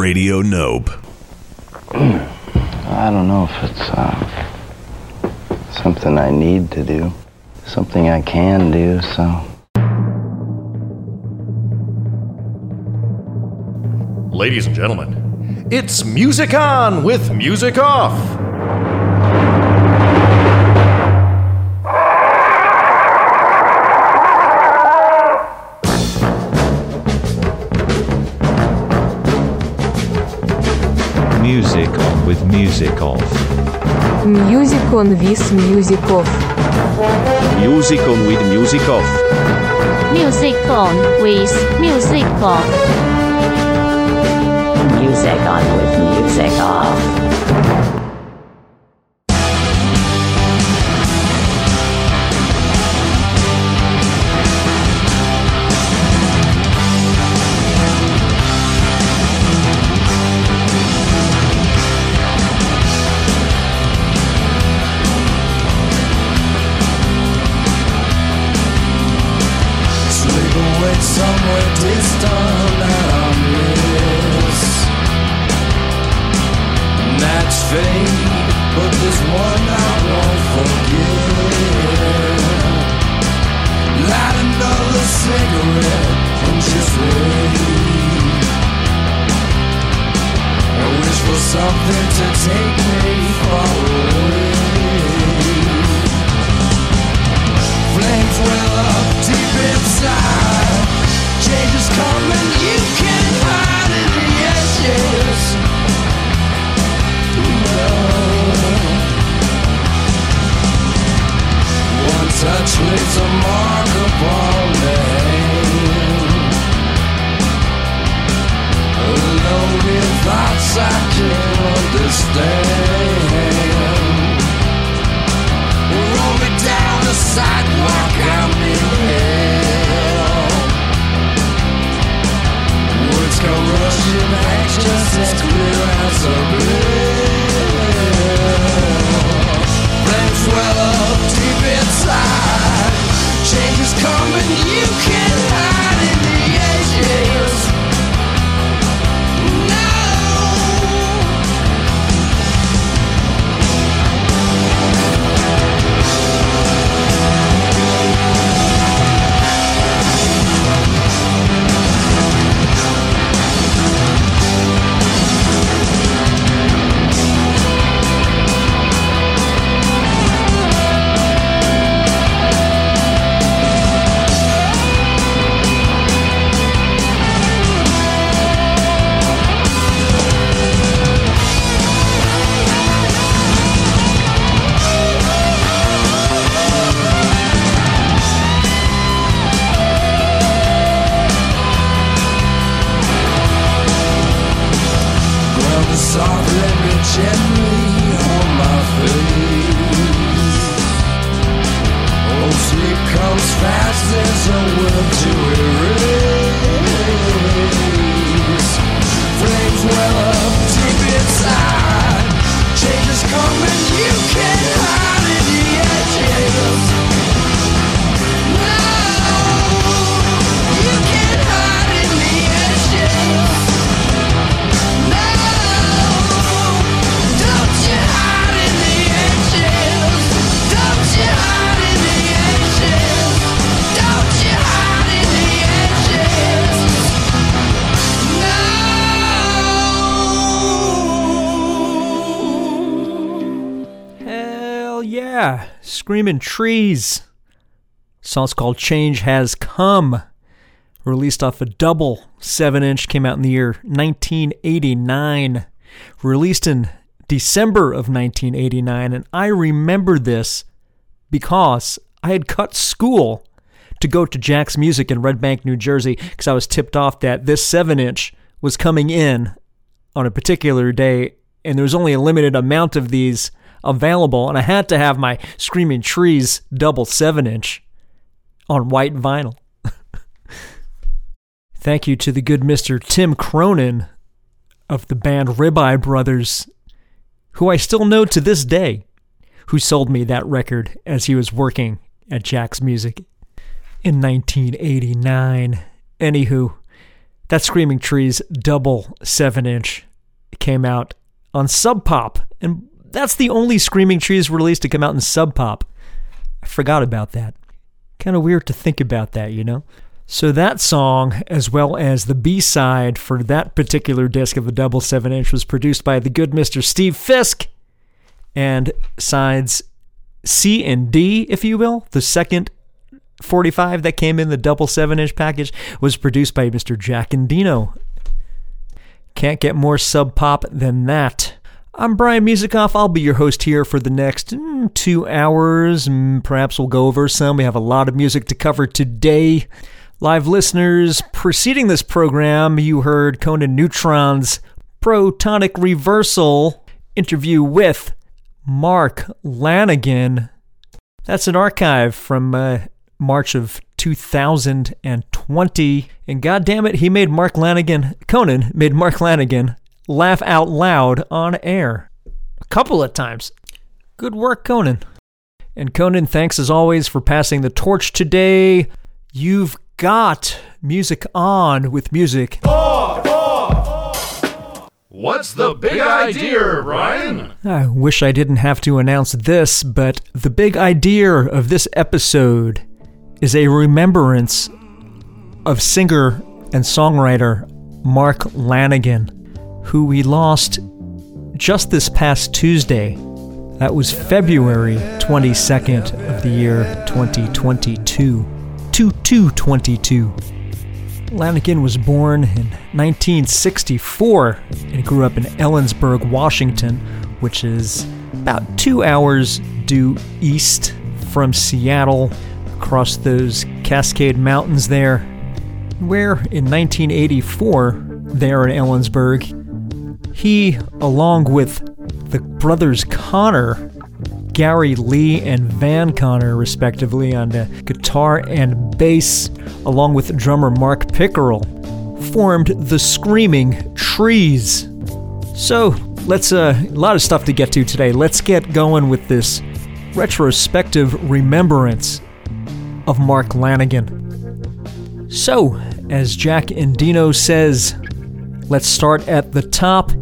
Radio Nope. I don't know if it's uh, something I need to do, something I can do, so. Ladies and gentlemen, it's Music On with Music Off. Music off. Music on with music off. Music on with music off. Music on with music off. Music on with music off. Screaming Trees. Song's called Change Has Come. Released off a double 7 inch, came out in the year 1989. Released in December of 1989. And I remember this because I had cut school to go to Jack's Music in Red Bank, New Jersey, because I was tipped off that this 7 inch was coming in on a particular day, and there was only a limited amount of these available, and I had to have my Screaming Trees double 7 inch on white vinyl. Thank you to the good Mr. Tim Cronin of the band Ribeye Brothers, who I still know to this day, who sold me that record as he was working at Jack's Music in 1989. Anywho, That Screaming Trees double 7 inch came out on Sub Pop. And that's the only Screaming Trees release to come out in Sub Pop. I forgot about that. Kind of weird to think about that, you know? So that song, as well as the B side for that particular disc of the double seven inch, was produced by the good Mr. Steve Fisk. And sides C and D, if you will, the second 45 that came in the double seven inch package, was produced by Mr. Jack Endino. Can't get more sub pop than that. I'm Brian Musikoff. I'll be your host here for the next mm, two hours. Mm, Perhaps we'll go over some. We have a lot of music to cover today. Live listeners, preceding this program, you heard Conan Neutron's Protonic Reversal interview with Mark Lanegan. That's an archive from uh, March of 2020. And goddamn it, he made Mark Lanegan, Conan made Mark Lanegan laugh out loud on air a couple of times. Good work, Conan. And Conan, thanks as always for passing the torch today. You've got music on with music. What's the big idea, Ryan? I wish I didn't have to announce this, but the big idea of this episode is a remembrance of singer and songwriter Mark Lanegan, who we lost just this past Tuesday. That was February 22nd of the year 2022. 2222. Lanegan was born in 1964 and grew up in Ellensburg, Washington, which is about two hours due east from Seattle, across those Cascade Mountains there, where in 1984, there in Ellensburg, he, along with the brothers Conner, Gary Lee and Van Conner, respectively, on the guitar and bass, along with drummer Mark Pickerel, formed the Screaming Trees. So, let's, uh, a lot of stuff to get to today. Let's get going with this retrospective remembrance of Mark Lanegan. So, as Jack Endino says, let's start at the top.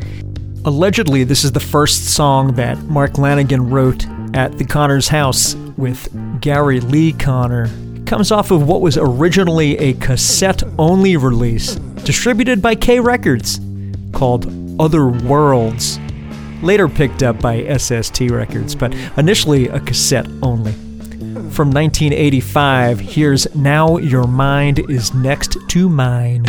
Allegedly, this is the first song that Mark Lanegan wrote at the Conners house with Gary Lee Conner. It comes off of what was originally a cassette only release distributed by K Records called Other Worlds, later picked up by SST Records, but initially a cassette only. From 1985, here's Now Your Mind is Next to Mine.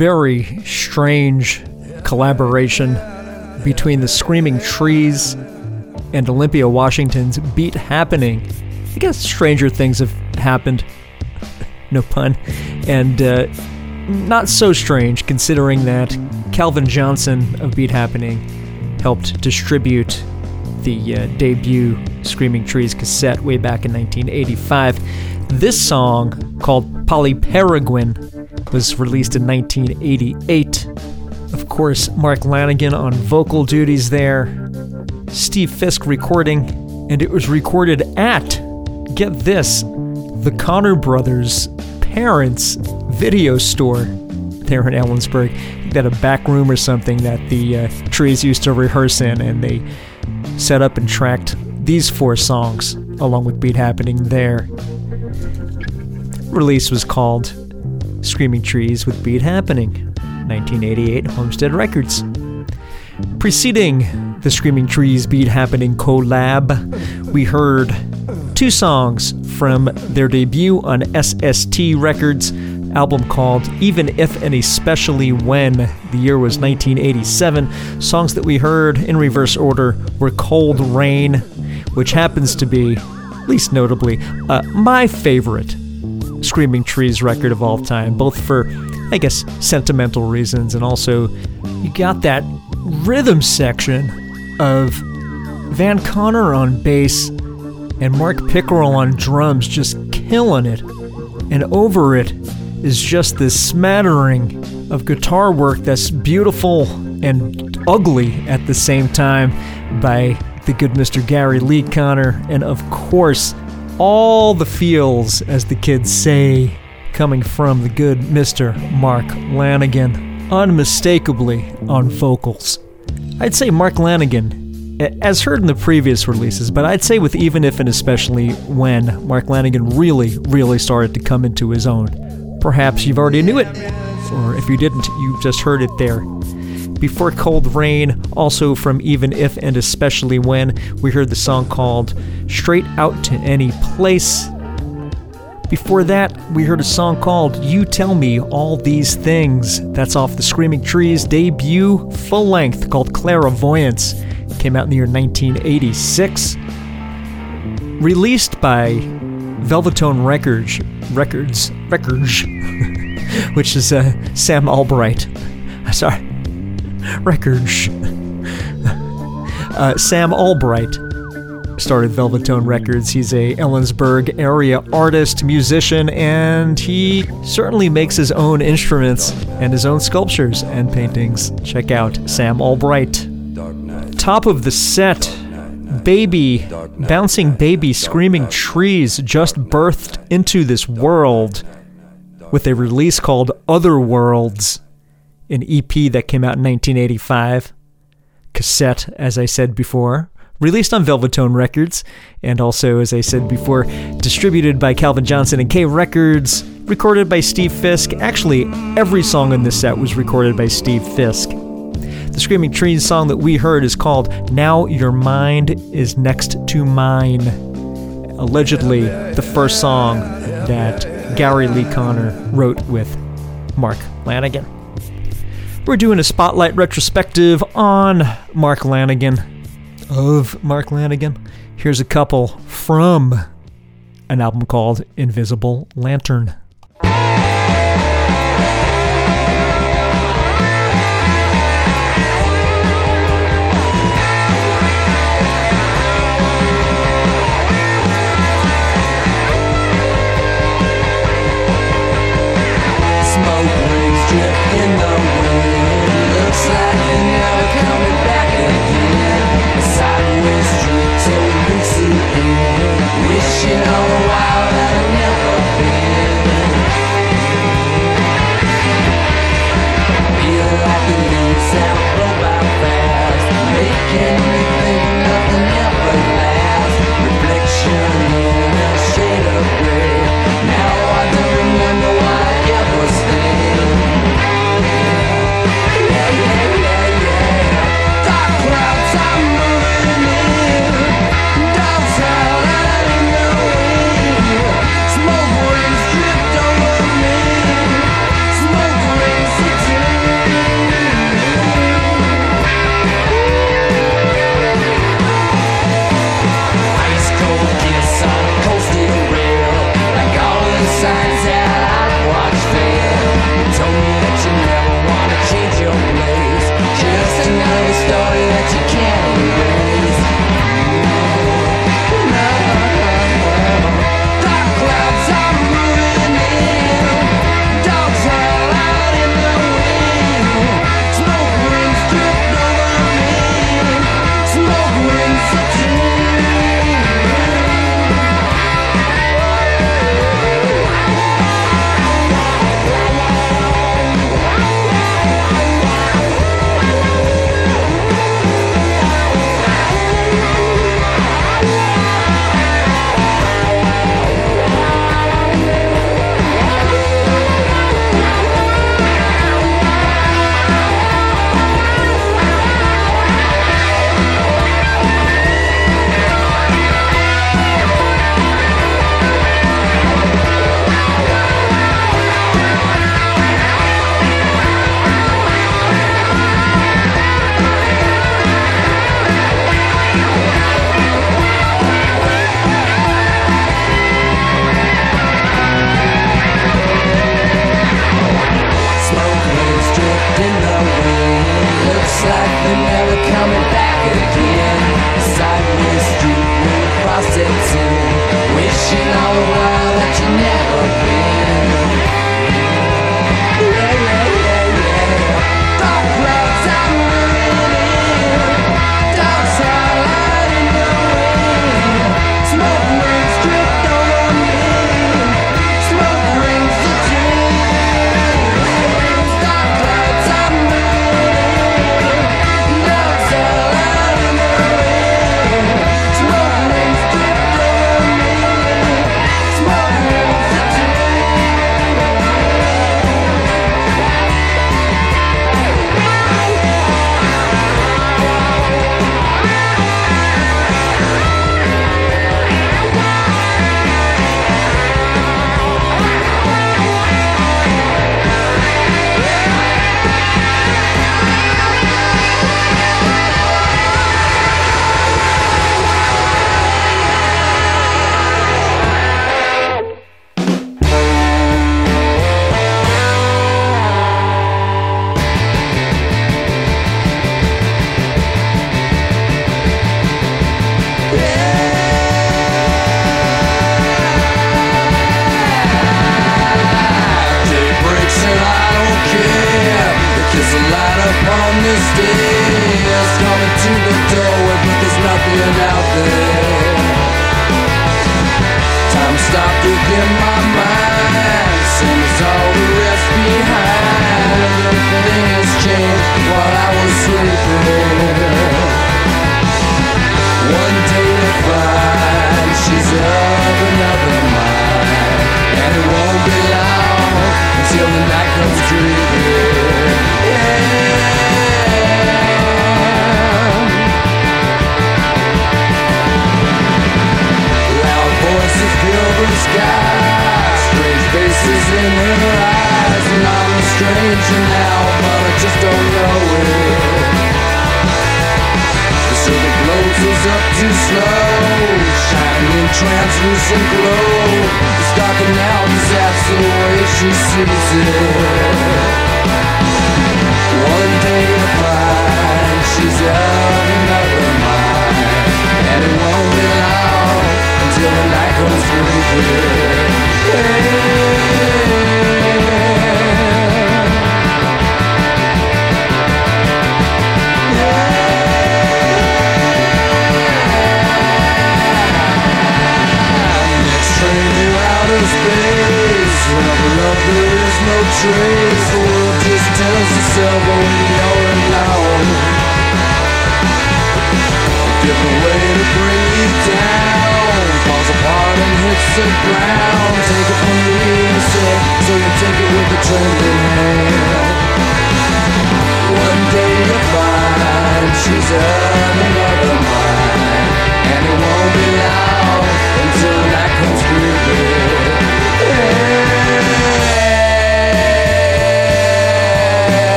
Very strange collaboration between the Screaming Trees and Olympia Washington's Beat Happening. I guess stranger things have happened, no pun, and uh, not so strange considering that Calvin Johnson of Beat Happening helped distribute the uh, debut Screaming Trees cassette way back in 1985. This song, called Polly Pereguin, was released in 1988. Of course, Mark Lanegan on vocal duties there, Steve Fisk recording, and it was recorded at, get this, the Conner brothers' parents' video store there in Ellensburg. They had a back room or something that the uh, trees used to rehearse in, and they set up and tracked these four songs along with Beat Happening there. Release was called Screaming Trees with Beat Happening, 1988 Homestead Records. Preceding the Screaming Trees Beat Happening collab, we heard two songs from their debut on SST Records album called Even If and Especially When. The year was 1987. Songs that we heard in reverse order were Cold Rain, which happens to be, least notably, uh, my favorite Screaming Trees record of all time, both for, I guess, sentimental reasons and also you got that rhythm section of Van Conner on bass and Mark Pickerel on drums just killing it. And over it is just this smattering of guitar work that's beautiful and ugly at the same time by the good Mr. Gary Lee Conner, and of course, all the feels, as the kids say, coming from the good Mr. Mark Lanegan, unmistakably on vocals. I'd say Mark Lanegan, as heard in the previous releases, but I'd say with even if and especially when Mark Lanegan really, really started to come into his own. Perhaps you've already knew it, or if you didn't, you've just heard it there. Before Cold Rain, also from Even If and Especially When, we heard the song called Straight Out to Any Place. Before that, we heard a song called You Tell Me All These Things. That's off the Screaming Trees debut full length called Clairvoyance. Came out in the year 1986. Released by Velvetone Records, Records, Records, which is uh, Sam Albright. Sorry, Records. Uh, Sam Albright started Velvetone Records. He's a Ellensburg area artist, musician, and he certainly makes his own instruments and his own sculptures and paintings. Check out Sam Albright. Top of the set, Baby, Bouncing Baby Screaming Trees just birthed into this world with a release called Other Worlds, an EP that came out in 1985. Cassette, as I said before, released on Velvetone Records, and also, as I said before, distributed by Calvin Johnson and K Records, recorded by Steve Fisk. Actually, every song in this set was recorded by Steve Fisk. The Screaming Trees song that we heard is called Now Your Mind is Next to Mine. Allegedly, the first song that Gary Lee Conner wrote with Mark Lanegan. We're doing a spotlight retrospective on Mark Lanegan, of Mark Lanegan. Here's a couple from an album called Invisible Lantern.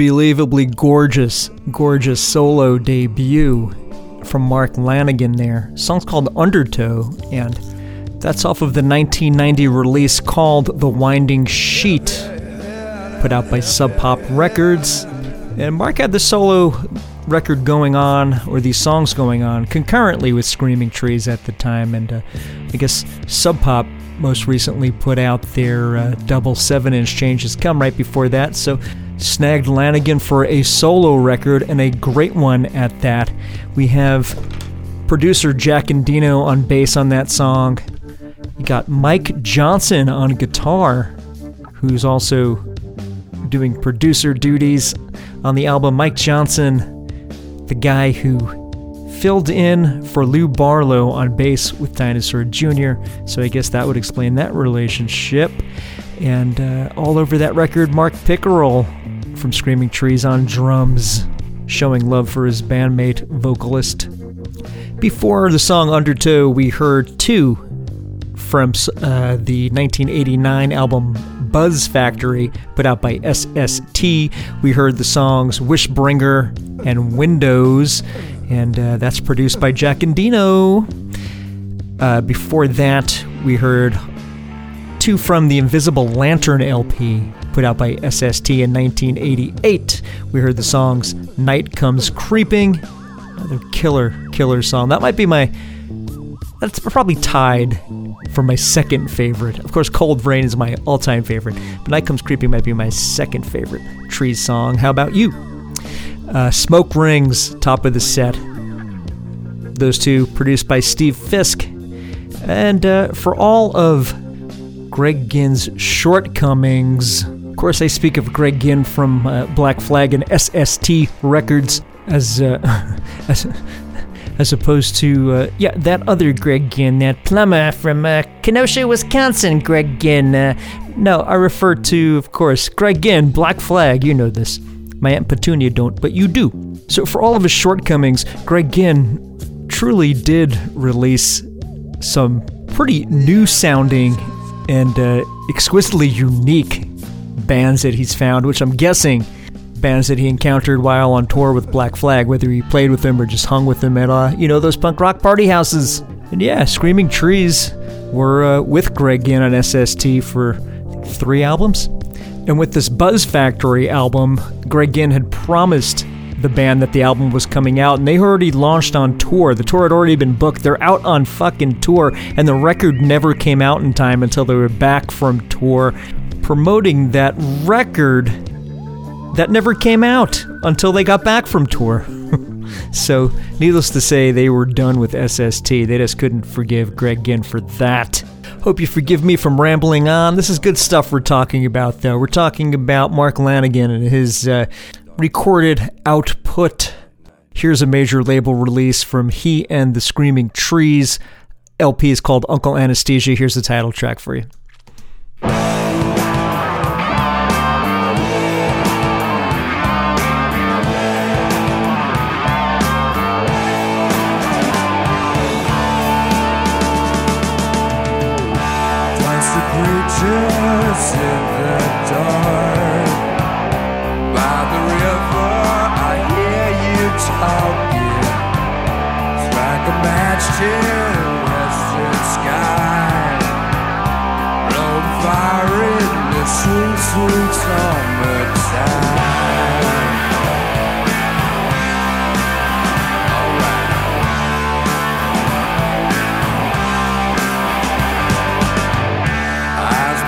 Unbelievably gorgeous, gorgeous solo debut from Mark Lanegan there. The song's called Undertow, and that's off of the 1990 release called The Winding Sheet, put out by Sub Pop Records. And Mark had the solo record going on, or these songs going on, concurrently with Screaming Trees at the time, and uh, I guess Sub Pop most recently put out their uh, double 7 inch changes come right before that, so snagged Lanegan for a solo record and a great one at that. We have producer Jack Endino on bass on that song. You got Mike Johnson on guitar, who's also doing producer duties on the album. Mike Johnson, the guy who filled in for Lou Barlow on bass with Dinosaur Jr., so I guess that would explain that relationship. And uh, all over that record, Mark Pickerel from Screaming Trees on drums, showing love for his bandmate vocalist. Before the song Undertow, we heard two from uh, the 1989 album Buzz Factory, put out by SST. We heard the songs Wishbringer and Windows, and uh, that's produced by Jack Endino. Uh, before that, we heard two from the Invisible Lantern LP, put out by SST in 1988. We heard the songs Night Comes Creeping, another killer, killer song. That might be my. That's probably tied for my second favorite. Of course, Cold Rain is my all time favorite, but Night Comes Creeping might be my second favorite Trees song. How about you? Uh, Smoke Rings, top of the set. Those two produced by Steve Fisk. And uh, for all of Greg Ginn's shortcomings, of course, I speak of Greg Ginn from uh, Black Flag and SST Records as uh, as as opposed to uh, yeah that other Greg Ginn, that plumber from uh, Kenosha, Wisconsin, Greg Ginn. Uh, no, I refer to, of course, Greg Ginn, Black Flag. You know this. My Aunt Petunia don't, but you do. So for all of his shortcomings, Greg Ginn truly did release some pretty new sounding and uh, exquisitely unique bands that he's found, which I'm guessing bands that he encountered while on tour with Black Flag, whether he played with them or just hung with them at, uh, you know, those punk rock party houses. And yeah, Screaming Trees were uh, with Greg Ginn on SST for three albums. And with this Buzz Factory album, Greg Ginn had promised the band that the album was coming out, and they already launched on tour. The tour had already been booked. They're out on fucking tour, and the record never came out in time until they were back from tour promoting that record that never came out until they got back from tour. so, needless to say, they were done with SST. They just couldn't forgive Greg Ginn for that. Hope you forgive me from rambling on. This is good stuff we're talking about, though. We're talking about Mark Lanegan and his uh, recorded output. Here's a major label release from he and the Screaming Trees. LP is called Uncle Anesthesia. Here's the title track for you.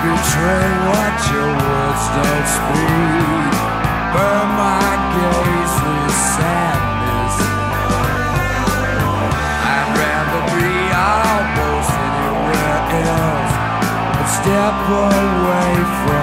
Betray what your words don't speak. Step away from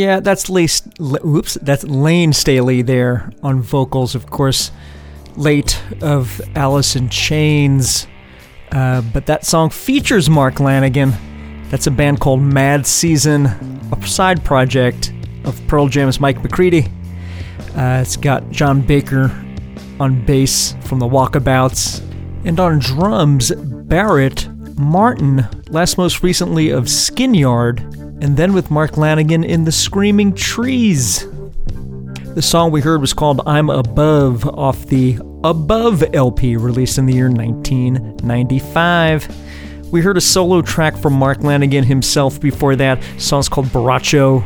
Yeah, that's Lace. Oops, that's Lane Staley there on vocals, of course, late of Alice in Chains. Uh, but that song features Mark Lanegan. That's a band called Mad Season, a side project of Pearl Jam's Mike McCready. Uh, it's got John Baker on bass from the Walkabouts, and on drums, Barrett Martin, last most recently of Skin Yard, and then with Mark Lanegan in The Screaming Trees. The song we heard was called I'm Above off the Above LP released in the year 1995. We heard a solo track from Mark Lanegan himself before that. The song's called Borracho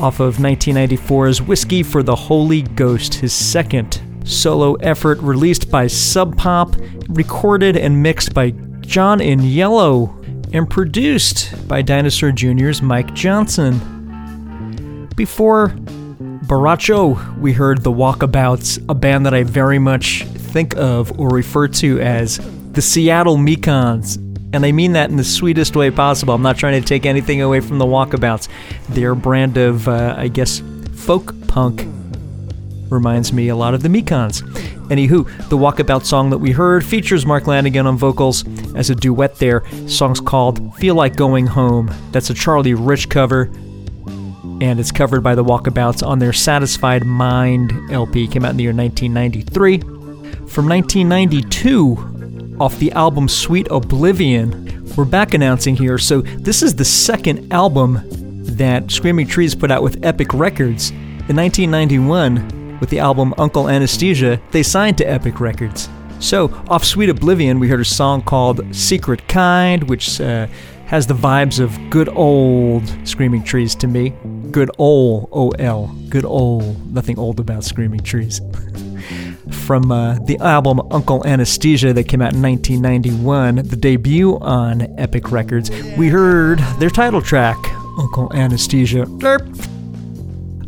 off of 1994's Whiskey for the Holy Ghost, his second solo effort released by Sub Pop, recorded and mixed by John Agnello and produced by Dinosaur Jr.'s Mike Johnson. Before Borracho, we heard The Walkabouts, a band that I very much think of or refer to as the Seattle Mekons. And I mean that in the sweetest way possible. I'm not trying to take anything away from the Walkabouts. Their brand of, uh, I guess, folk punk reminds me a lot of the Mekons. Anywho, the Walkabout song that we heard features Mark Lanegan on vocals as a duet there. song's called Feel Like Going Home. That's a Charlie Rich cover, and it's covered by the Walkabouts on their Satisfied Mind LP. Came out in the year 1993. From 1992, off the album Sweet Oblivion, we're back announcing here. So, this is the second album that Screaming Trees put out with Epic Records. In 1991, with the album Uncle Anesthesia, they signed to Epic Records. So, off Sweet Oblivion, we heard a song called Secret Kind, which uh, has the vibes of good old Screaming Trees to me. Good old O-L. Good old. Nothing old about Screaming Trees. From uh, the album Uncle Anesthesia that came out in 1991, the debut on Epic Records, we heard their title track, Uncle Anesthesia. Derp.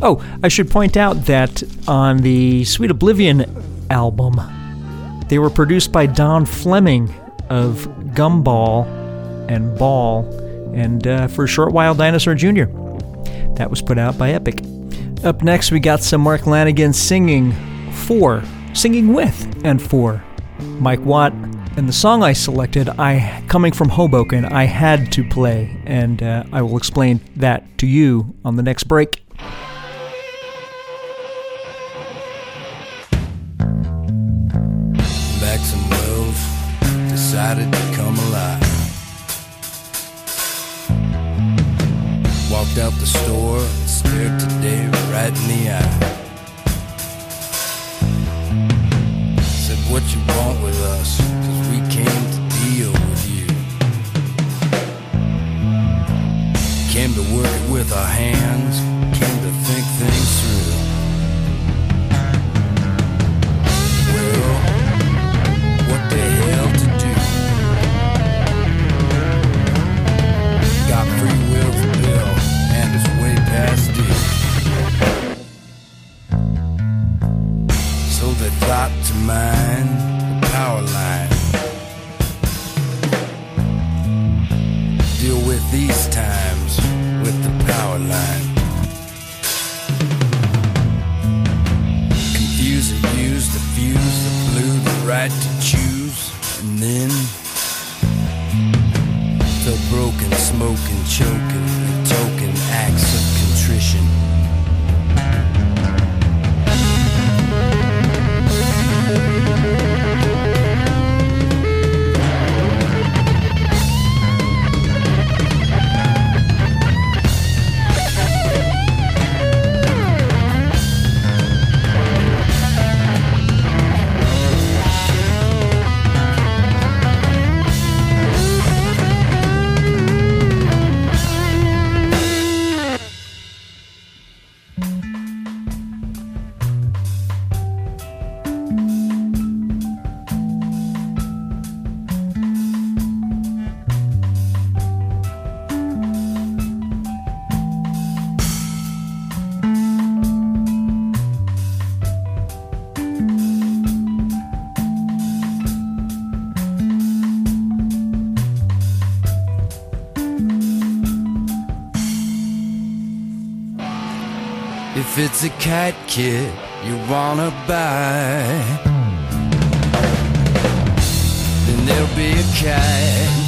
Oh, I should point out that on the Sweet Oblivion album, they were produced by Don Fleming of Gumball and Ball, and uh, for a short while, Dinosaur Jr. That was put out by Epic. Up next, we got some Mark Lanegan singing for, singing with, and for Mike Watt. And the song I selected, I coming from Hoboken, I had to play, and uh, I will explain that to you on the next break. Decided to come alive. Walked out the store and stared to Dave right in the eye. Said, What you want with us? Cause we came to deal with you. Came to work it with our hands, Thought to mine the power line. Deal with these times with the power line. Confuse and use the fuse that blew the right to choose, and then felt broken, smoking, choking, token acts it's a cat kit you wanna buy, then there'll be a cat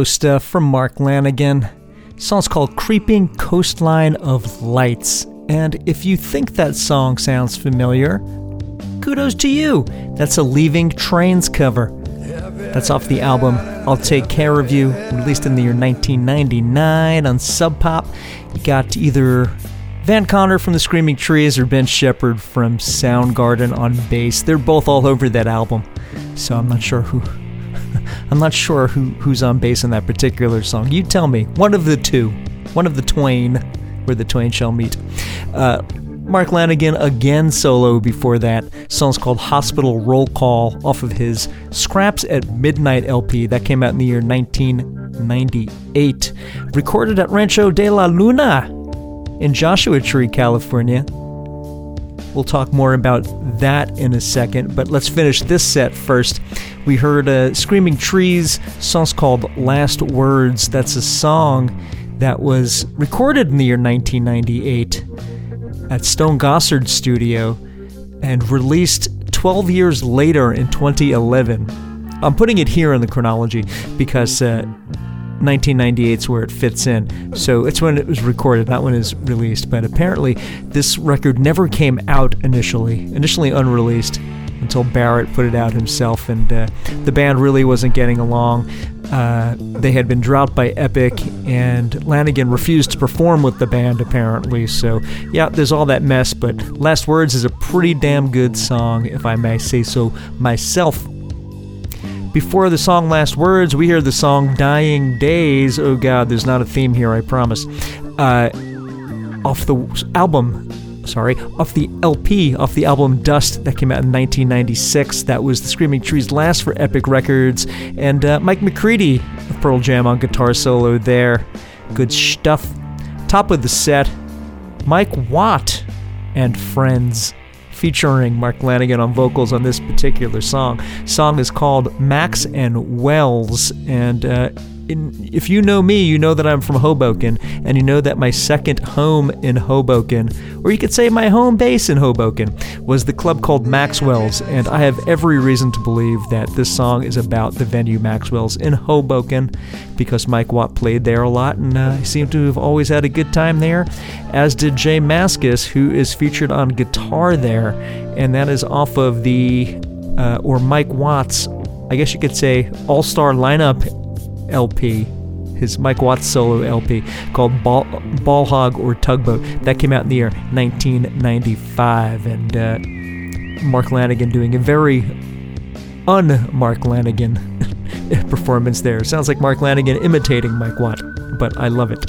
Solo stuff uh, from Mark Lanegan. song's called Creeping Coastline of Lights. And if you think that song sounds familiar, kudos to you. That's a Leaving Trains cover. That's off the album I'll Take Care of You, released in the year 1999 on Sub Pop. You got either Van Conner from the Screaming Trees or Ben Shepherd from Soundgarden on bass. They're both all over that album, so I'm not sure who. I'm not sure who, who's on bass in that particular song. You tell me. One of the two. One of the twain, where the twain shall meet. Uh, Mark Lanegan again solo before that. Song's called Hospital Roll Call off of his Scraps at Midnight LP. That came out in the year 1998. Recorded at Rancho de la Luna in Joshua Tree, California. We'll talk more about that in a second, but let's finish this set first. We heard uh, Screaming Trees, song's called Last Words. That's a song that was recorded in the year 1998 at Stone Gossard Studio and released 12 years later in 2011. I'm putting it here in the chronology because uh, 1998 is where it fits in. So it's when it was recorded, not when it was released. But apparently, this record never came out initially, initially unreleased until Barrett put it out himself, and uh, the band really wasn't getting along. Uh, they had been dropped by Epic, and Lanegan refused to perform with the band, apparently. So, yeah, there's all that mess, but Last Words is a pretty damn good song, if I may say so myself. Before the song Last Words, we hear the song Dying Days. Oh god, there's not a theme here, I promise. Uh, off the album sorry, off the LP, off the album Dust that came out in 1996. That was the Screaming Trees last for Epic Records, and uh, Mike McCready of Pearl Jam on guitar solo there. Good stuff. Top of the set, Mike Watt and Friends featuring Mark Lanegan on vocals on this particular song. Song is called Max and Wells, and uh, in, if you know me, you know that I'm from Hoboken, and you know that my second home in Hoboken, or you could say my home base in Hoboken, was the club called Maxwell's, and I have every reason to believe that this song is about the venue Maxwell's in Hoboken, because Mike Watt played there a lot, and uh, I seem to have always had a good time there, as did Jay Mascis, who is featured on guitar there, and that is off of the, uh, or Mike Watts, I guess you could say, all star lineup LP, his Mike Watts solo LP called Ball, Ball Hog or Tugboat. That came out in the year 1995. And uh, Mark Lanegan doing a very un Mark Lanegan performance there. Sounds like Mark Lanegan imitating Mike Watt, but I love it.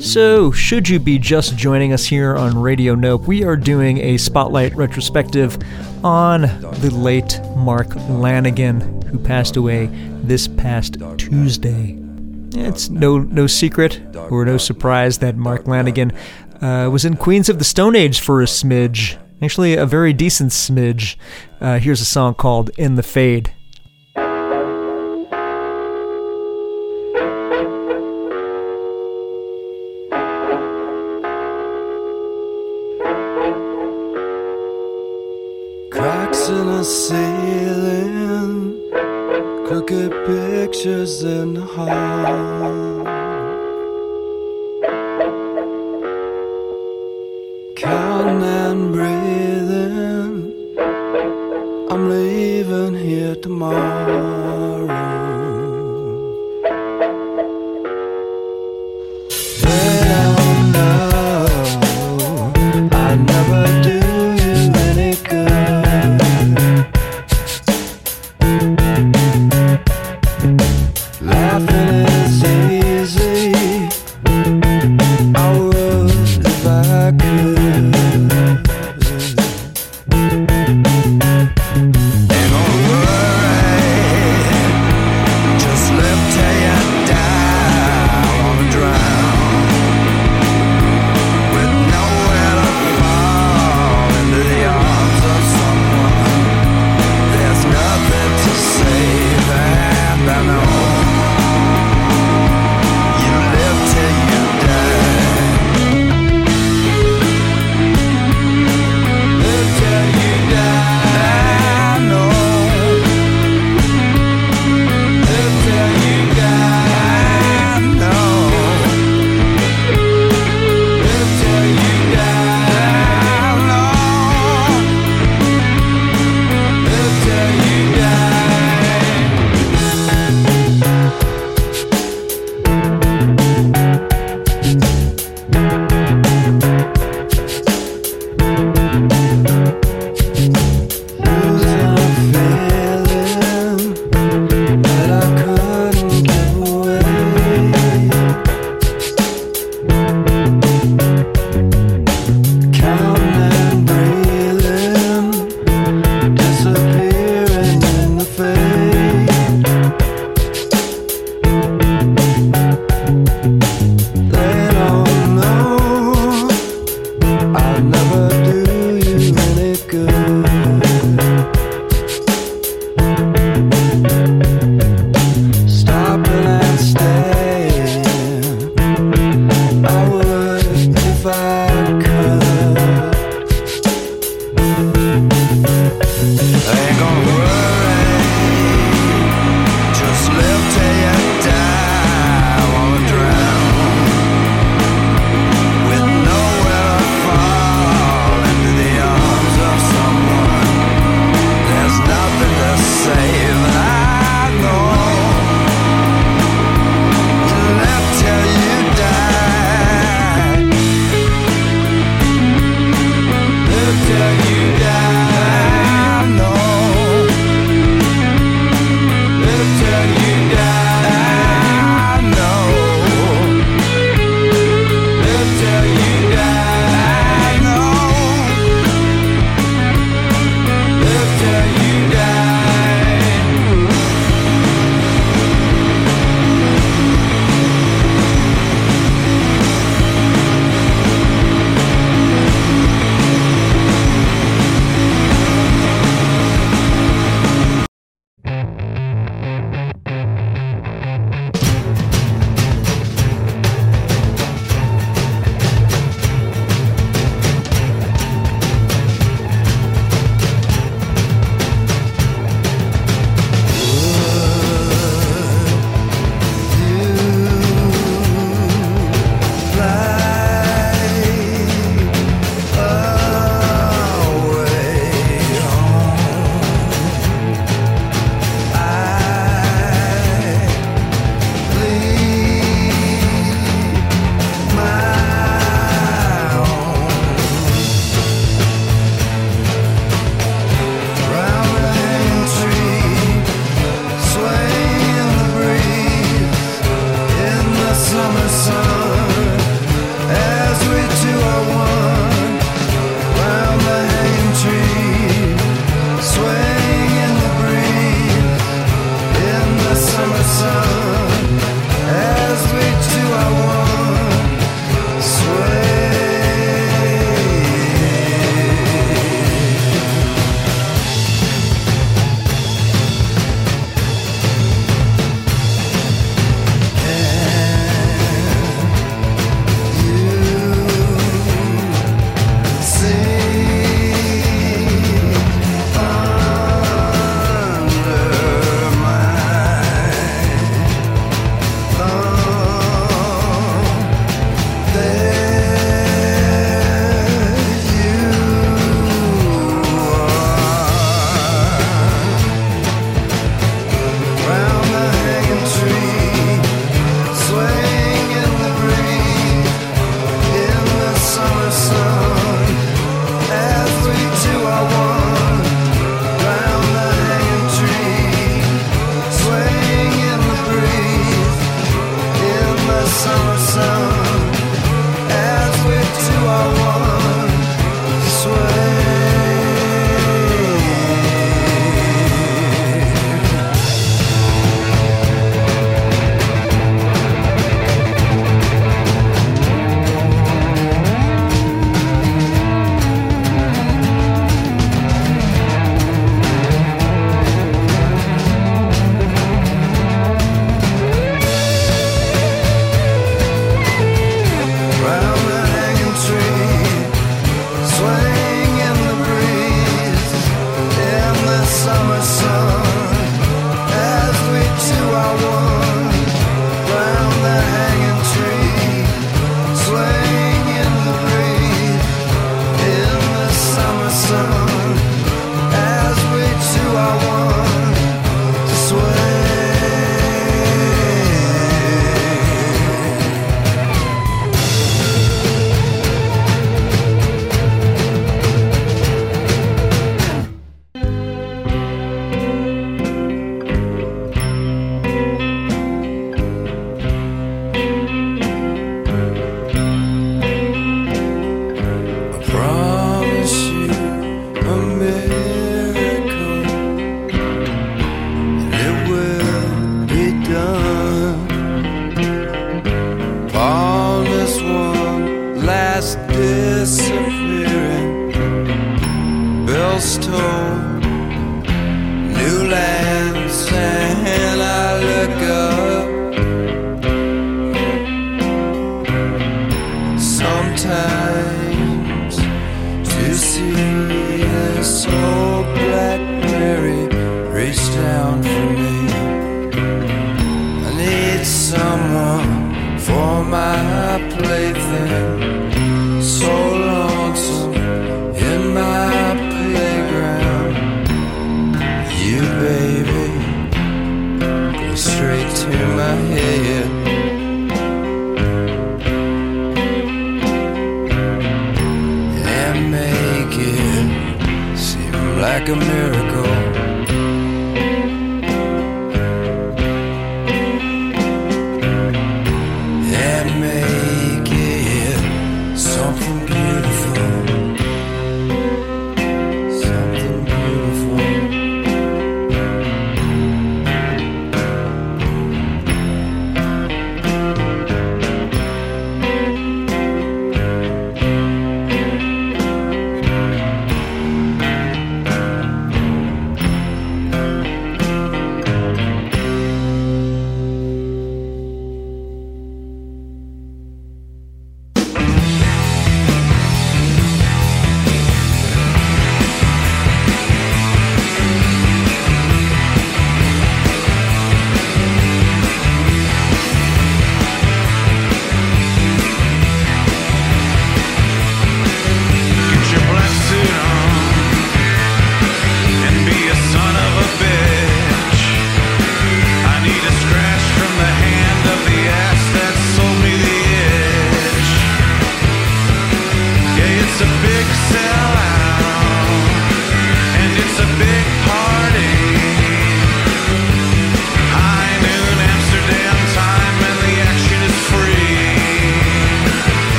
So, should you be just joining us here on Radio Nope, we are doing a spotlight retrospective on the late Mark Lanegan, who passed away this past Tuesday. It's no no secret or no surprise that Mark Lanegan uh, was in Queens of the Stone Age for a smidge. Actually, a very decent smidge. Uh, here's a song called In the Fade. Cracks in the ceiling, pictures in the hall. Counting and breathing, I'm leaving here tomorrow.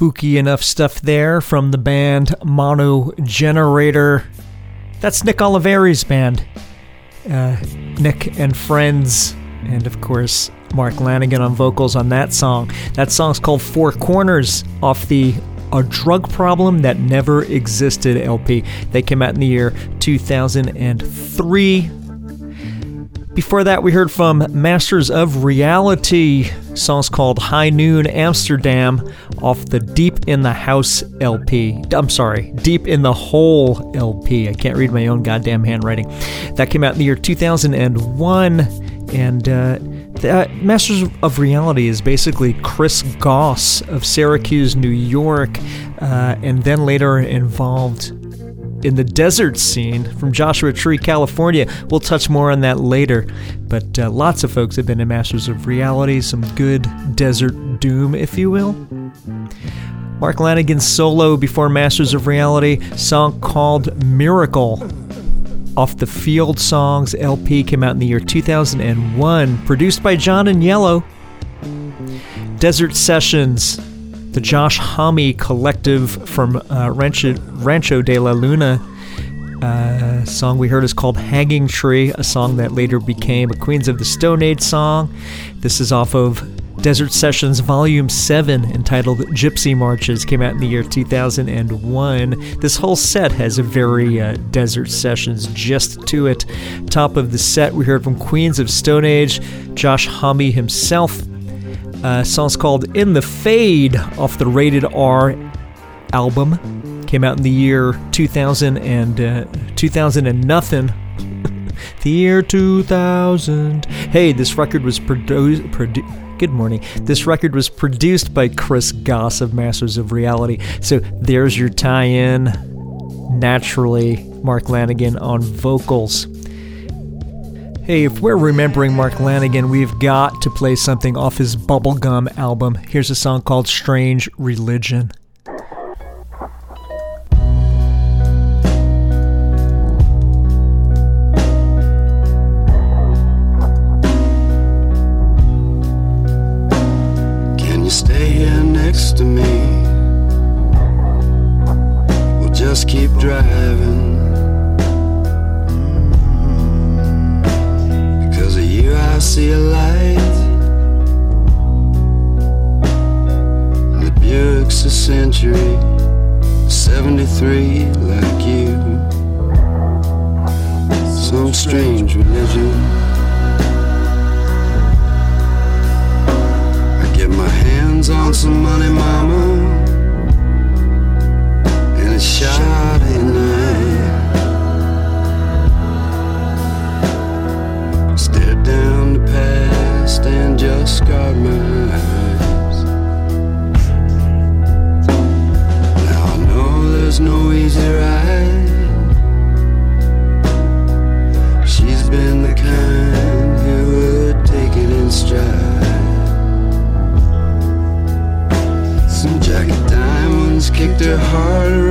Spooky enough stuff there from the band Mondo Generator. That's Nick Oliveri's band. Uh, Nick and Friends, and of course, Mark Lanegan on vocals on that song. That song's called Four Corners off the A Drug Problem That Never Existed LP. They came out in the year 2003. Before that, we heard from Masters of Reality. Song's called High Noon Amsterdam off the Deep in the House LP. I'm sorry, Deep in the Hole LP. I can't read my own goddamn handwriting. That came out in the year 2001. And uh, that Masters of Reality is basically Chris Goss of Syracuse, New York, uh, and then later involved in the desert scene from Joshua Tree, California. We'll touch more on that later. But uh, lots of folks have been in Masters of Reality, some good desert doom, if you will. Mark Lanegan solo before Masters of Reality, song called Miracle. Off the Field Songs LP came out in the year 2001, produced by John Agnello. Desert Sessions, the Josh Homme collective from uh, Rancho, Rancho de la Luna. Uh, song we heard is called Hanging Tree, a song that later became a Queens of the Stone Age song. This is off of Desert Sessions Volume 7, entitled Gypsy Marches, came out in the year 2001. This whole set has a very uh, Desert Sessions gist to it. Top of the set, we heard from Queens of Stone Age, Josh Homme himself. Uh, song's called In the Fade off the Rated R album. Came out in the year 2000 and uh, 2000 and nothing. the year 2000. Hey, this record was produced. Produ- Good morning. This record was produced by Chris Goss of Masters of Reality. So there's your tie in. Naturally, Mark Lanegan on vocals. Hey, if we're remembering Mark Lanegan, we've got to play something off his Bubblegum album. Here's a song called Strange Religion. Century, 73 like you. Some strange religion. I get my hands on some money, mama, and it's shoddy night. Stare down the past and just scarred my no easy ride. She's been the kind who would take it in stride. Some jacket diamonds kicked her heart around.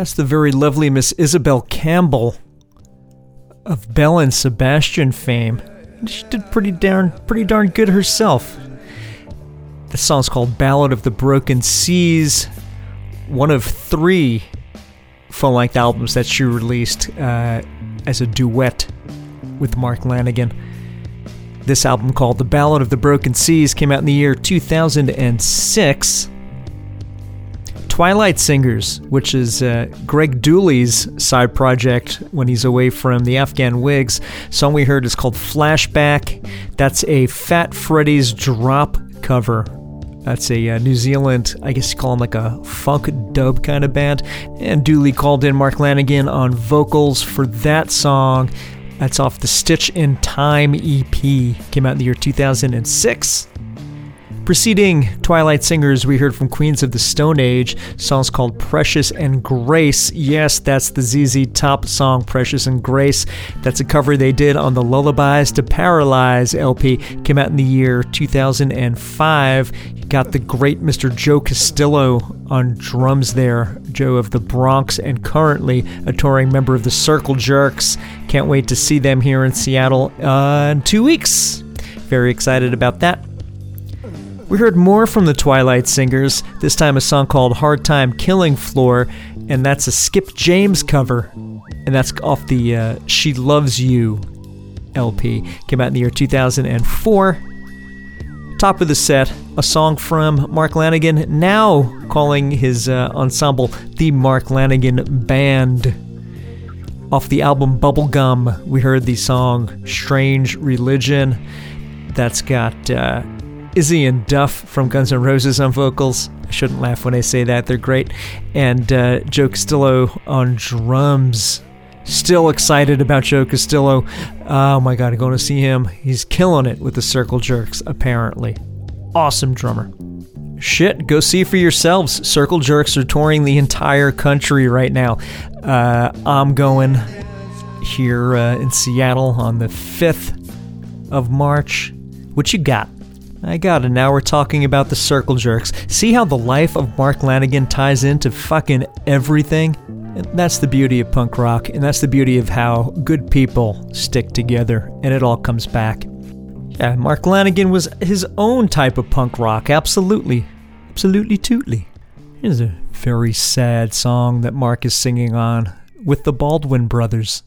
That's the very lovely Miss Isobel Campbell of Belle and Sebastian fame. She did pretty darn pretty darn good herself. The song's called Ballad of the Broken Seas, one of three full length albums that she released uh, as a duet with Mark Lanegan. This album, called The Ballad of the Broken Seas, came out in the year 2006. Twilight Singers, which is uh, Greg Dulli's side project when he's away from the Afghan Whigs. Song we heard is called Flashback. That's a Fat Freddy's drop cover. That's a uh, New Zealand, I guess you call them like a funk dub kind of band. And Dulli called in Mark Lanegan on vocals for that song. That's off the Stitch in Time EP. Came out in the year 2006. Preceding Twilight Singers, we heard from Queens of the Stone Age, songs called Precious and Grace. Yes, that's the ZZ Top song, Precious and Grace. That's a cover they did on the Lullabies to Paralyze LP. Came out in the year 2005. You got the great Mr. Joe Castillo on drums there. Joe of the Bronx and currently a touring member of the Circle Jerks. Can't wait to see them here in Seattle uh, in two weeks. Very excited about that. We heard more from the Twilight Singers, this time a song called Hard Time Killing Floor, and that's a Skip James cover. And that's off the uh, She Loves You LP. Came out in the year 2004. Top of the set, a song from Mark Lanegan, now calling his uh, ensemble the Mark Lanegan Band. Off the album Bubblegum, we heard the song Strange Religion. That's got uh, Izzy and Duff from Guns N' Roses on vocals. I shouldn't laugh when I say that, they're great. And uh, Joe Castillo on drums. Still excited about Joe Castillo. Oh my god, I'm going to see him. He's killing it with the Circle Jerks, apparently. Awesome drummer. Shit, go see for yourselves. Circle Jerks are touring the entire country right now. Uh, I'm going here uh, in Seattle on the 5th of March. What you got? I got it. Now we're talking about the circle jerks. See how the life of Mark Lanegan ties into fucking everything? And that's the beauty of punk rock, and that's the beauty of how good people stick together, and it all comes back. Yeah, Mark Lanegan was his own type of punk rock, absolutely. Absolutely tootly. Here's a very sad song that Mark is singing on with the Baldwin brothers.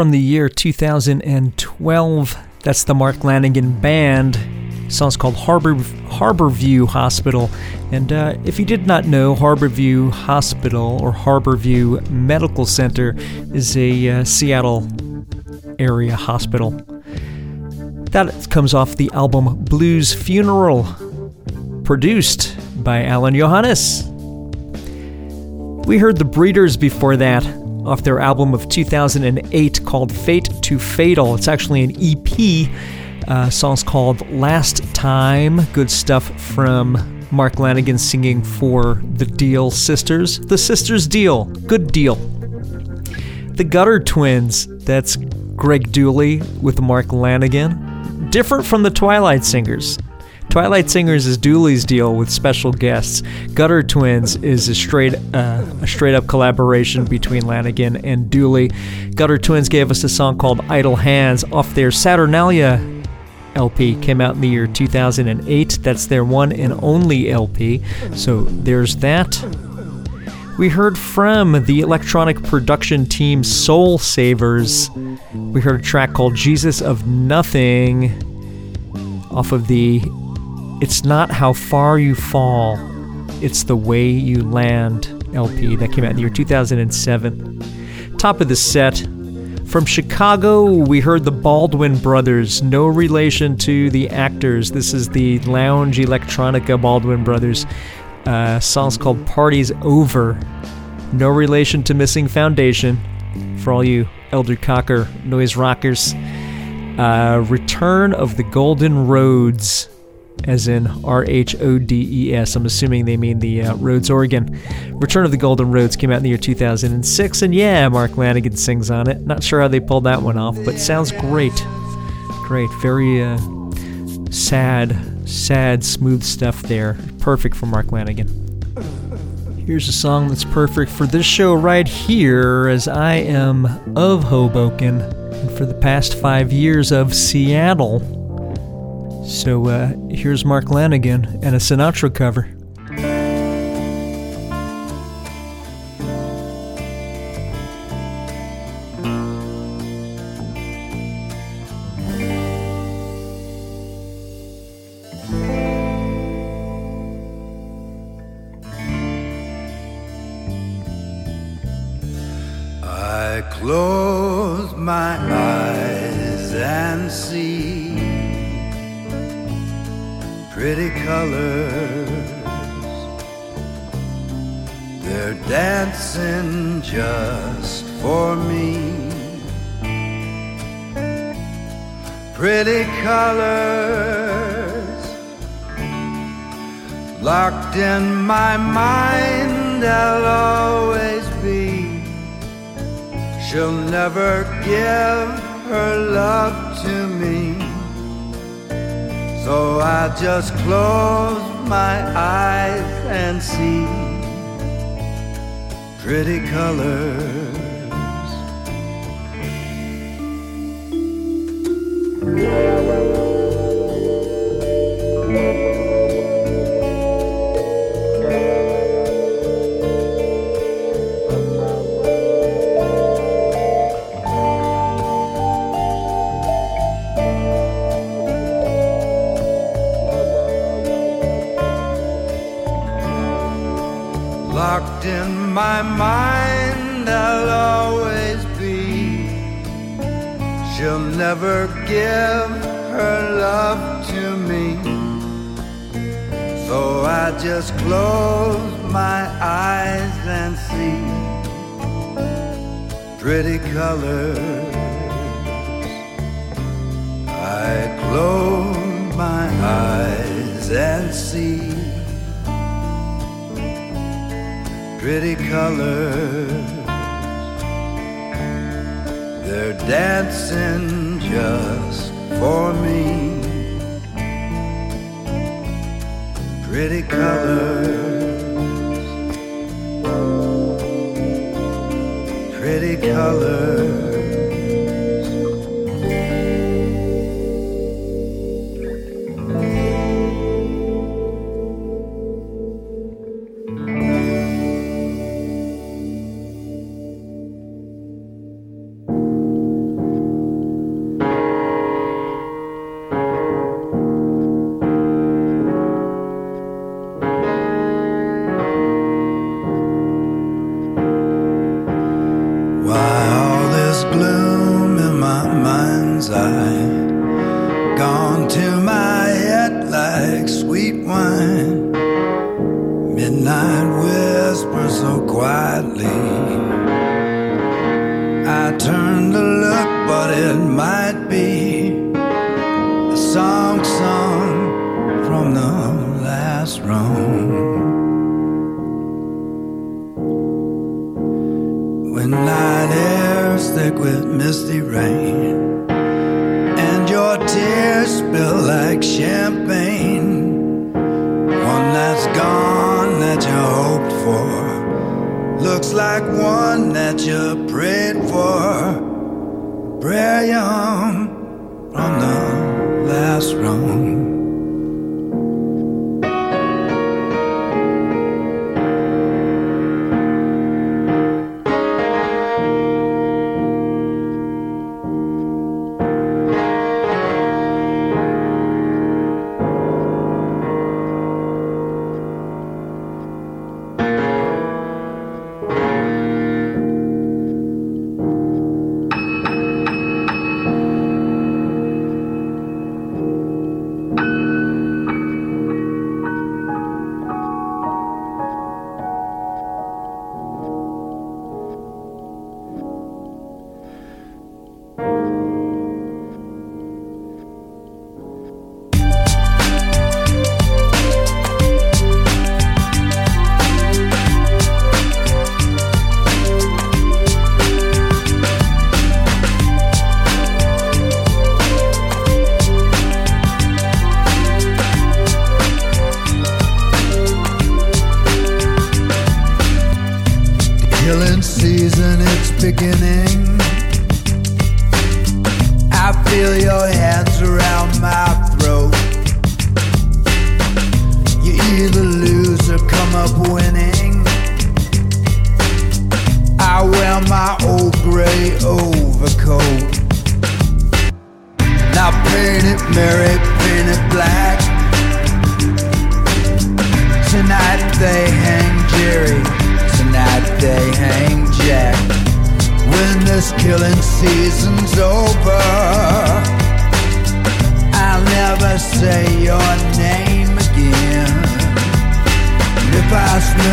From the year 2012, that's the Mark Lanegan Band. The song's called Harbor Harborview Hospital. And uh, if you did not know, Harborview Hospital or Harborview Medical Center is a uh, Seattle area hospital. That comes off the album Blues Funeral, produced by Alan Johannes. We heard the Breeders before that off their album of 2008 called Fate to Fatal. It's actually an EP. Uh, song's called Last Time. Good stuff from Mark Lanegan singing for the Deal Sisters. The Sisters Deal. Good deal. The Gutter Twins. That's Greg Dulli with Mark Lanegan. Different from the Twilight Singers. Twilight Singers is Dulli's deal with special guests. Gutter Twins is a straight uh, a straight up collaboration between Lanegan and Dulli. Gutter Twins gave us a song called Idle Hands off their Saturnalia LP. Came out in the year 2008. That's their one and only LP. So there's that. We heard from the electronic production team Soul Savers. We heard a track called Jesus of Nothing off of the It's Not How Far You Fall, It's the Way You Land LP that came out in the year 2007. Top of the set. From Chicago, we heard the Baldwin Brothers, no relation to the actors. This is the lounge electronica Baldwin Brothers. Uh, song's called Party's Over. No relation to Missing Foundation. For all you Elder Cocker noise rockers. Uh, Return of the Golden Rhodes, as in R H O D E S. I'm assuming they mean the uh, Rhodes organ. Return of the Golden Rhodes came out in the year 2006, and yeah, Mark Lanegan sings on it. Not sure how they pulled that one off, but sounds great. Great. Very uh, sad, sad, smooth stuff there. Perfect for Mark Lanegan. Here's a song that's perfect for this show right here, as I am of Hoboken, and for the past five years of Seattle. So uh, here's Mark Lanegan and a Sinatra cover.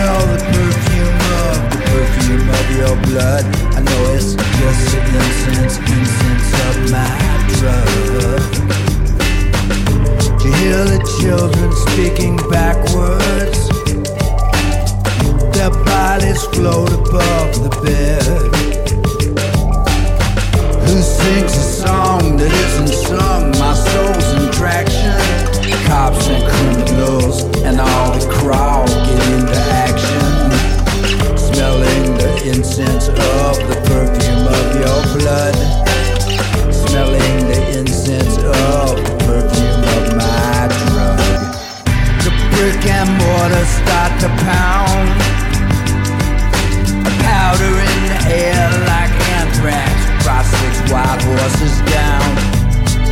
smell the perfume of the perfume of your blood. I know it's just an incense, incense of my drug. You hear the children speaking backwards. Their bodies float above the bed. Who sings a song that isn't sung? My soul's in traction. Cops and criminals and all the crowd. incense of the perfume of your blood. Smelling the incense of the perfume of my drug. The brick and mortar start to pound. Powder in the air like anthrax. Prostrate wild horses down.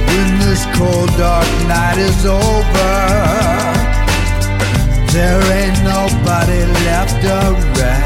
When this cold dark night is over, there ain't nobody left around.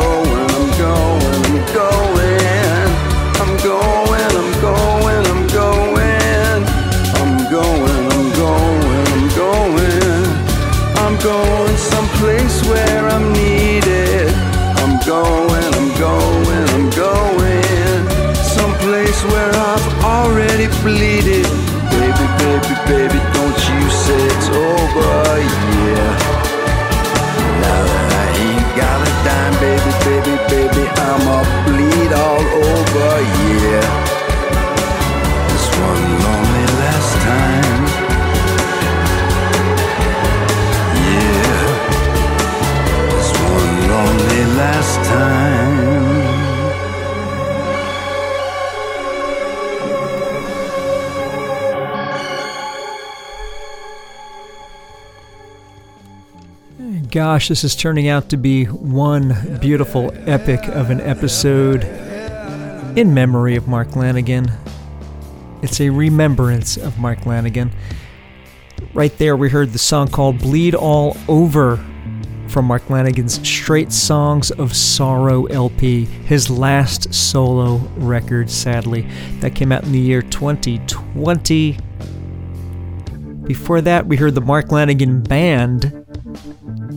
I'm Gosh, this is turning out to be one beautiful epic of an episode in memory of Mark Lanegan. It's a remembrance of Mark Lanegan. Right there, we heard the song called Bleed All Over from Mark Lanegan's Straight Songs of Sorrow LP, his last solo record, sadly. That came out in the year 2020. Before that, we heard the Mark Lanegan Band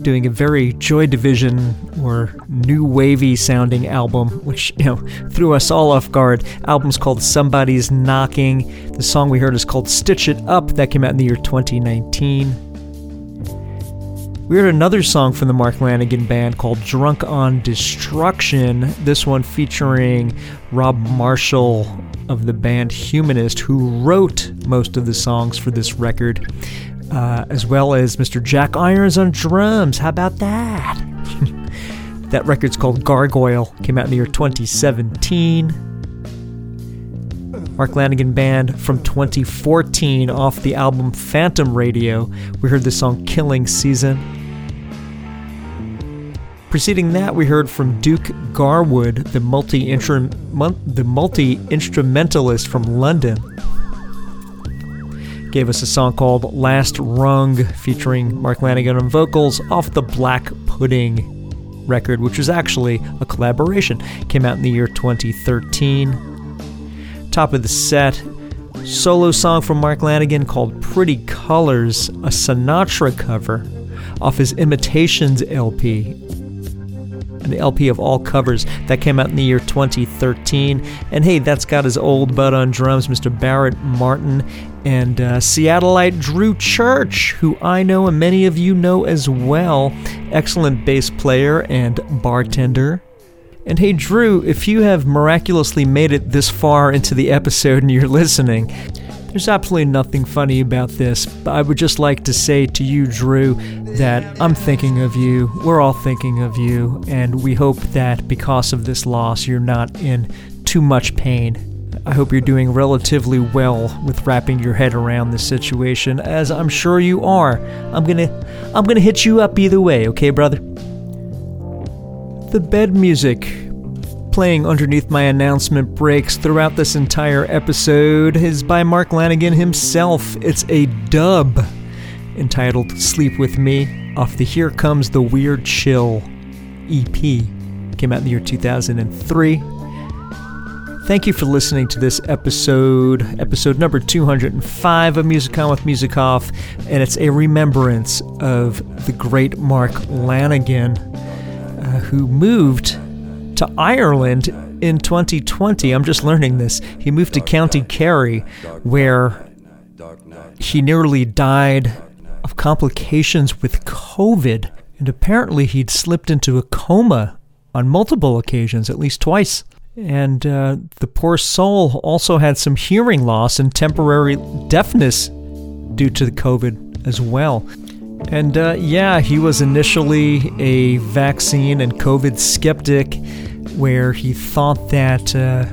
doing a very Joy Division or new wavy sounding album, which you know threw us all off guard. Album's called Somebody's Knocking. The song we heard is called Stitch It Up. That came out in the year 2019. We heard another song from the Mark Lanegan Band called Drunk on Destruction. This one featuring Rob Marshall of the band Humanist, who wrote most of the songs for this record uh, as well as Mr. Jack Irons on drums. How about that? that record's called Gargoyle, came out in the year 2017. Mark Lanegan Band from 2014 off the album Phantom Radio. We heard the song Killing Season. Preceding that, we heard from Duke Garwood, the multi the multi instrumentalist from London gave us a song called Last Rung featuring Mark Lanegan on vocals off the Black Pudding record, which was actually a collaboration. Came out in the year 2013. Top of the set, solo song from Mark Lanegan called Pretty Colors, a Sinatra cover off his Imitations LP. An LP of all covers that came out in the year 2013. And hey, that's got his old bud on drums, Mr. Barrett Martin, and uh, Seattleite Drew Church, who I know and many of you know as well. Excellent bass player and bartender. And hey, Drew, if you have miraculously made it this far into the episode and you're listening, there's absolutely nothing funny about this. But I would just like to say to you, Drew, that I'm thinking of you. We're all thinking of you. And we hope that because of this loss, you're not in too much pain. I hope you're doing relatively well with wrapping your head around this situation, as I'm sure you are. I'm gonna, I'm gonna hit you up either way, okay, brother? The bed music playing underneath my announcement breaks throughout this entire episode is by Mark Lanegan himself. It's a dub entitled Sleep With Me off the Here Comes the Weird Chill EP. Came out in the year 2003. Thank you for listening to this episode, episode number 205 of Music On with Music Off, and it's a remembrance of the great Mark Lanegan, uh, who moved to Ireland in 2020. I'm just learning this. He moved to County Kerry, where he nearly died of complications with COVID. And apparently, he'd slipped into a coma on multiple occasions, at least twice. And uh, the poor soul also had some hearing loss and temporary deafness due to the COVID as well. And uh, yeah, he was initially a vaccine and COVID skeptic, where he thought that uh,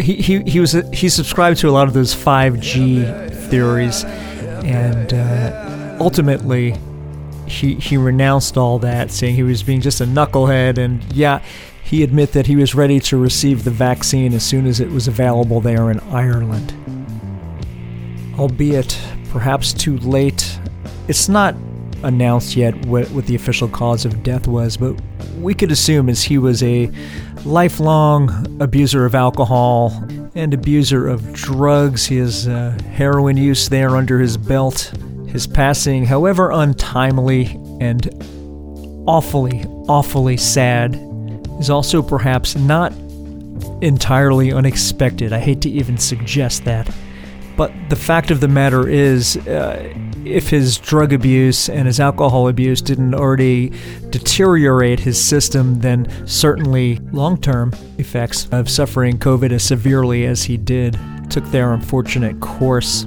he, he he was he subscribed to a lot of those 5G theories, and uh, ultimately he he renounced all that, saying he was being just a knucklehead. And yeah, he admit that he was ready to receive the vaccine as soon as it was available there in Ireland, albeit perhaps too late. It's not announced yet what, what the official cause of death was, but we could assume as he was a lifelong abuser of alcohol and abuser of drugs, his uh, heroin use there under his belt, his passing, however untimely and awfully, awfully sad, is also perhaps not entirely unexpected. I hate to even suggest that. But the fact of the matter is, uh, if his drug abuse and his alcohol abuse didn't already deteriorate his system, then certainly long term effects of suffering COVID as severely as he did took their unfortunate course.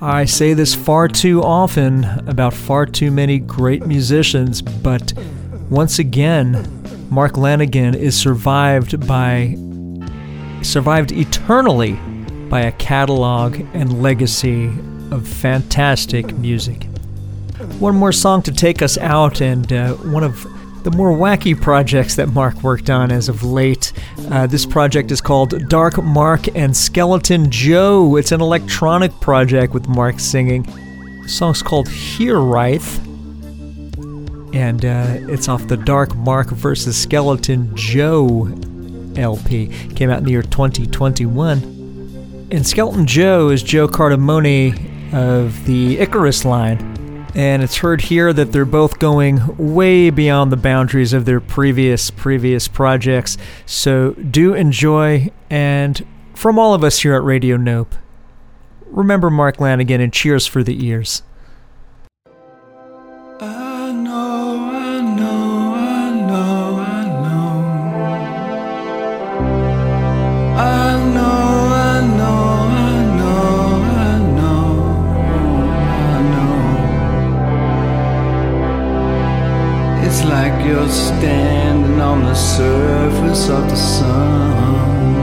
I say this far too often about far too many great musicians, but once again, Mark Lanegan is survived by survived eternally by a catalog and legacy of fantastic music. One more song to take us out, and uh, one of the more wacky projects that Mark worked on as of late. Uh, this project is called Dark Mark and Skeleton Joe. It's an electronic project with Mark singing. The song's called Here Writhe, and uh, it's off the Dark Mark versus Skeleton Joe LP. Came out in the year 2021. And Skeleton Joe is Joe Cardamone of the Icarus line. And it's heard here that they're both going way beyond the boundaries of their previous previous projects. So do enjoy and from all of us here at Radio Nope, remember Mark Lanegan and cheers for the ears. You're standing on the surface of the sun.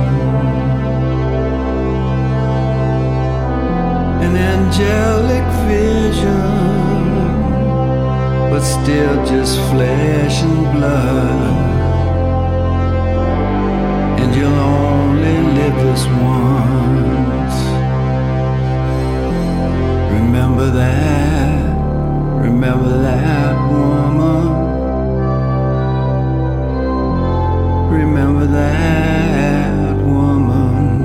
An angelic vision but still just flesh and blood. And you'll only live this once. Remember that, remember that woman. Remember that woman.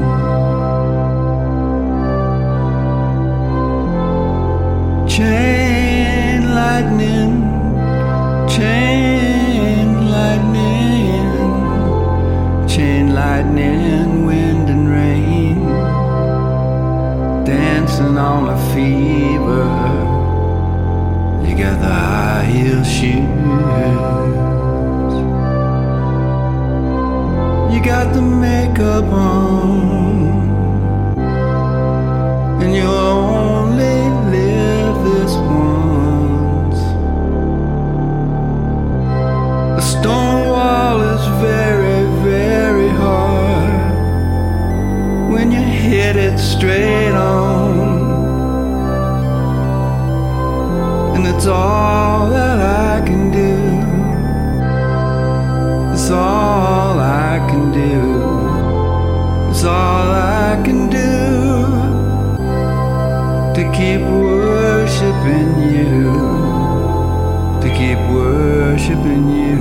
Chain lightning, chain lightning, chain lightning, wind and rain, dancing on a fever. You got the high heel shoes, you got the makeup on, and you only live this once. A stone wall is very, very hard when you hit it straight on. And it's all that I can do. It's all do. It's all I can do to keep worshiping you, to keep worshiping you.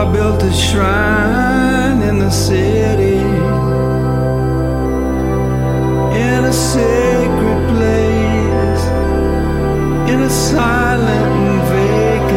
I built a shrine in the city, in a sacred place, in a silent